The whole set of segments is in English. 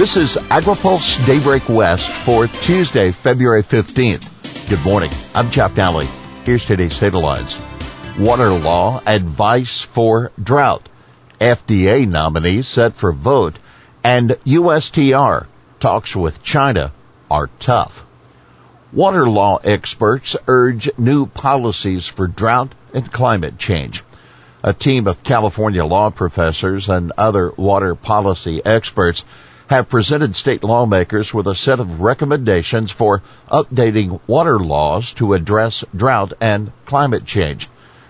This is AgriPulse Daybreak West for Tuesday, February 15th. Good morning. I'm Jeff Daly. Here's today's headlines. Water law advice for drought. FDA nominee set for vote and USTR talks with China are tough. Water law experts urge new policies for drought and climate change. A team of California law professors and other water policy experts have presented state lawmakers with a set of recommendations for updating water laws to address drought and climate change.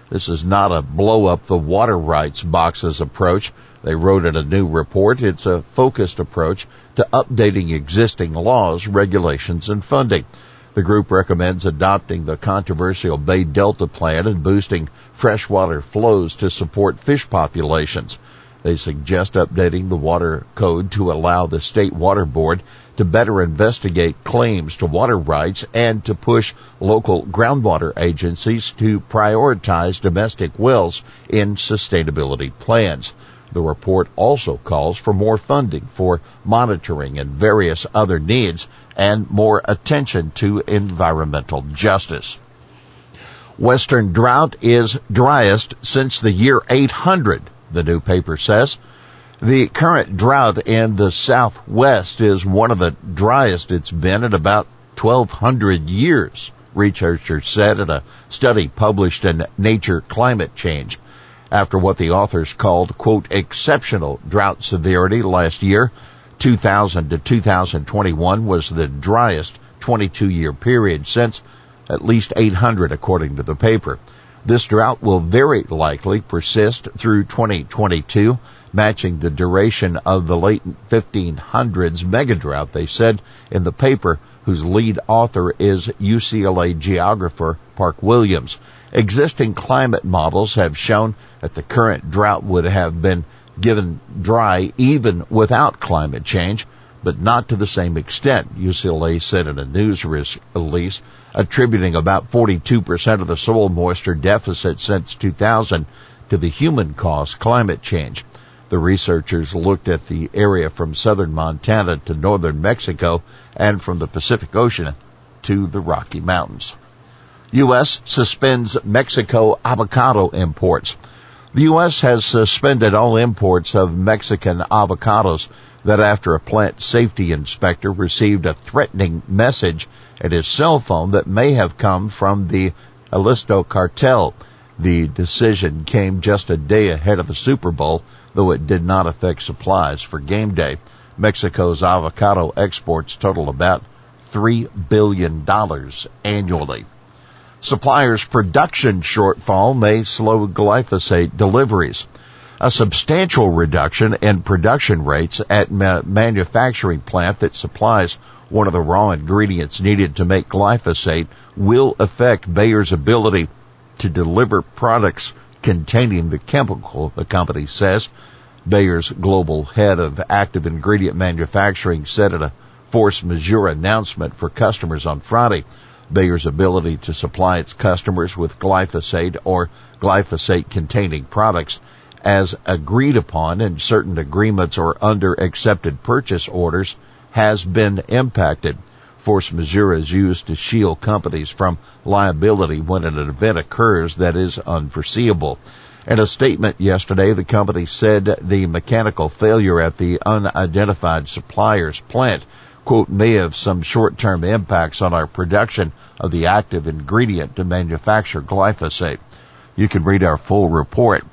This is not a blow up the water rights boxes approach. They wrote in a new report. It's a focused approach to updating existing laws, regulations, and funding. The group recommends adopting the controversial Bay Delta plan and boosting freshwater flows to support fish populations. They suggest updating the water code to allow the state water board to better investigate claims to water rights and to push local groundwater agencies to prioritize domestic wells in sustainability plans. The report also calls for more funding for monitoring and various other needs and more attention to environmental justice. Western drought is driest since the year 800, the new paper says. The current drought in the southwest is one of the driest it's been in about 1200 years, researchers said in a study published in Nature Climate Change after what the authors called, quote, exceptional drought severity last year. 2000 to 2021 was the driest 22 year period since at least 800 according to the paper. This drought will very likely persist through 2022, matching the duration of the late 1500s mega drought, they said in the paper, whose lead author is UCLA geographer Park Williams. Existing climate models have shown that the current drought would have been given dry even without climate change, but not to the same extent, UCLA said in a news release, attributing about 42% of the soil moisture deficit since 2000 to the human caused climate change. The researchers looked at the area from southern Montana to northern Mexico and from the Pacific Ocean to the Rocky Mountains. U.S. suspends Mexico avocado imports. The U.S. has suspended all imports of Mexican avocados that after a plant safety inspector received a threatening message at his cell phone that may have come from the Jalisco cartel. The decision came just a day ahead of the Super Bowl, though it did not affect supplies for game day. Mexico's avocado exports total about $3 billion annually. Suppliers' production shortfall may slow glyphosate deliveries. A substantial reduction in production rates at ma- manufacturing plant that supplies one of the raw ingredients needed to make glyphosate will affect Bayer's ability to deliver products containing the chemical, the company says. Bayer's global head of active ingredient manufacturing said at a force majeure announcement for customers on Friday Bayer's ability to supply its customers with glyphosate or glyphosate containing products as agreed upon in certain agreements or under accepted purchase orders has been impacted. Force majeure is used to shield companies from liability when an event occurs that is unforeseeable. In a statement yesterday, the company said the mechanical failure at the unidentified supplier's plant quote, may have some short-term impacts on our production of the active ingredient to manufacture glyphosate. You can read our full report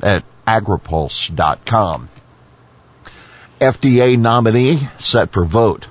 at agripulse.com. FDA nominee set for vote.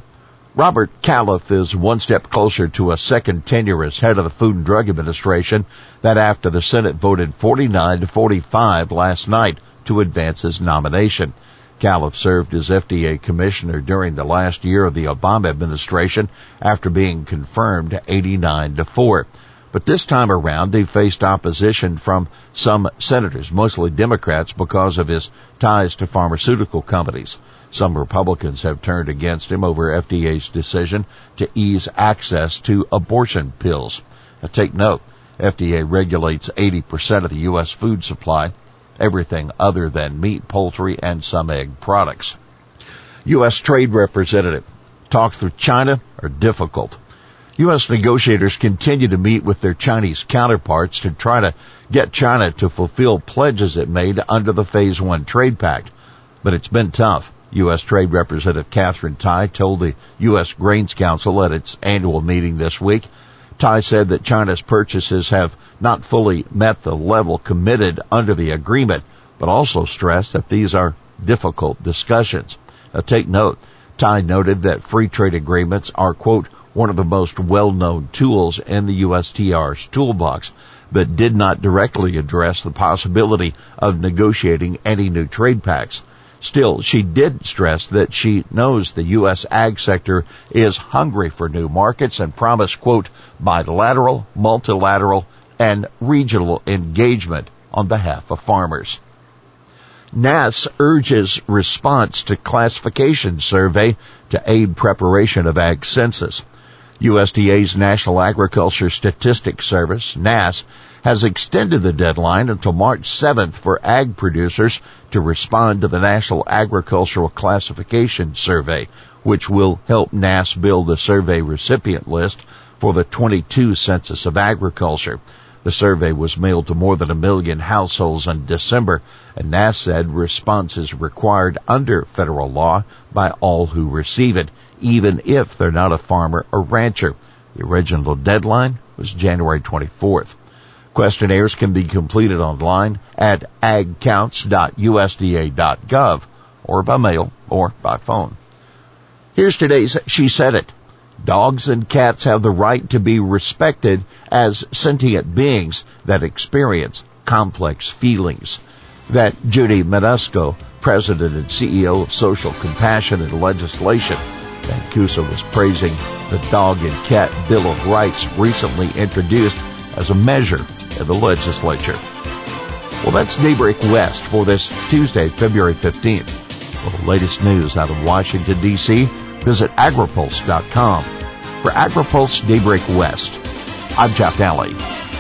Robert Califf is one step closer to a second tenure as head of the Food and Drug Administration that after the Senate voted 49 to 45 last night to advance his nomination. Califf served as FDA commissioner during the last year of the Obama administration after being confirmed 89 to 4. But this time around, he faced opposition from some senators, mostly Democrats, because of his ties to pharmaceutical companies. Some Republicans have turned against him over FDA's decision to ease access to abortion pills. Now take note, FDA regulates 80% of the U.S. food supply everything other than meat, poultry, and some egg products. U.S. Trade Representative. Talks with China are difficult. U.S. negotiators continue to meet with their Chinese counterparts to try to get China to fulfill pledges it made under the Phase 1 Trade Pact. But it's been tough. U.S. Trade Representative Katherine Tai told the U.S. Grains Council at its annual meeting this week. Tai said that China's purchases have not fully met the level committed under the agreement, but also stressed that these are difficult discussions. Now take note, Tai noted that free trade agreements are, quote, one of the most well-known tools in the USTR's toolbox, but did not directly address the possibility of negotiating any new trade pacts. Still, she did stress that she knows the U.S. ag sector is hungry for new markets and promised, quote, bilateral, multilateral, and regional engagement on behalf of farmers. NASS urges response to classification survey to aid preparation of ag census. USDA's National Agriculture Statistics Service, NASS, has extended the deadline until March 7th for ag producers to respond to the National Agricultural Classification Survey, which will help NASS build the survey recipient list for the 22 Census of Agriculture. The survey was mailed to more than a million households in December, and NASS said response is required under federal law by all who receive it, even if they're not a farmer or rancher. The original deadline was January 24th. Questionnaires can be completed online at agcounts.usda.gov or by mail or by phone. Here's today's She Said It. Dogs and cats have the right to be respected as sentient beings that experience complex feelings. That Judy Mancuso, President and CEO of Social Compassion and Legislation, Mancuso was praising the Dog and Cat Bill of Rights recently introduced as a measure in the legislature. Well, that's Daybreak West for this Tuesday, February 15th. For the latest news out of Washington, D.C., Visit agripulse.com. For AgriPulse Daybreak West, I'm Jeff Daly.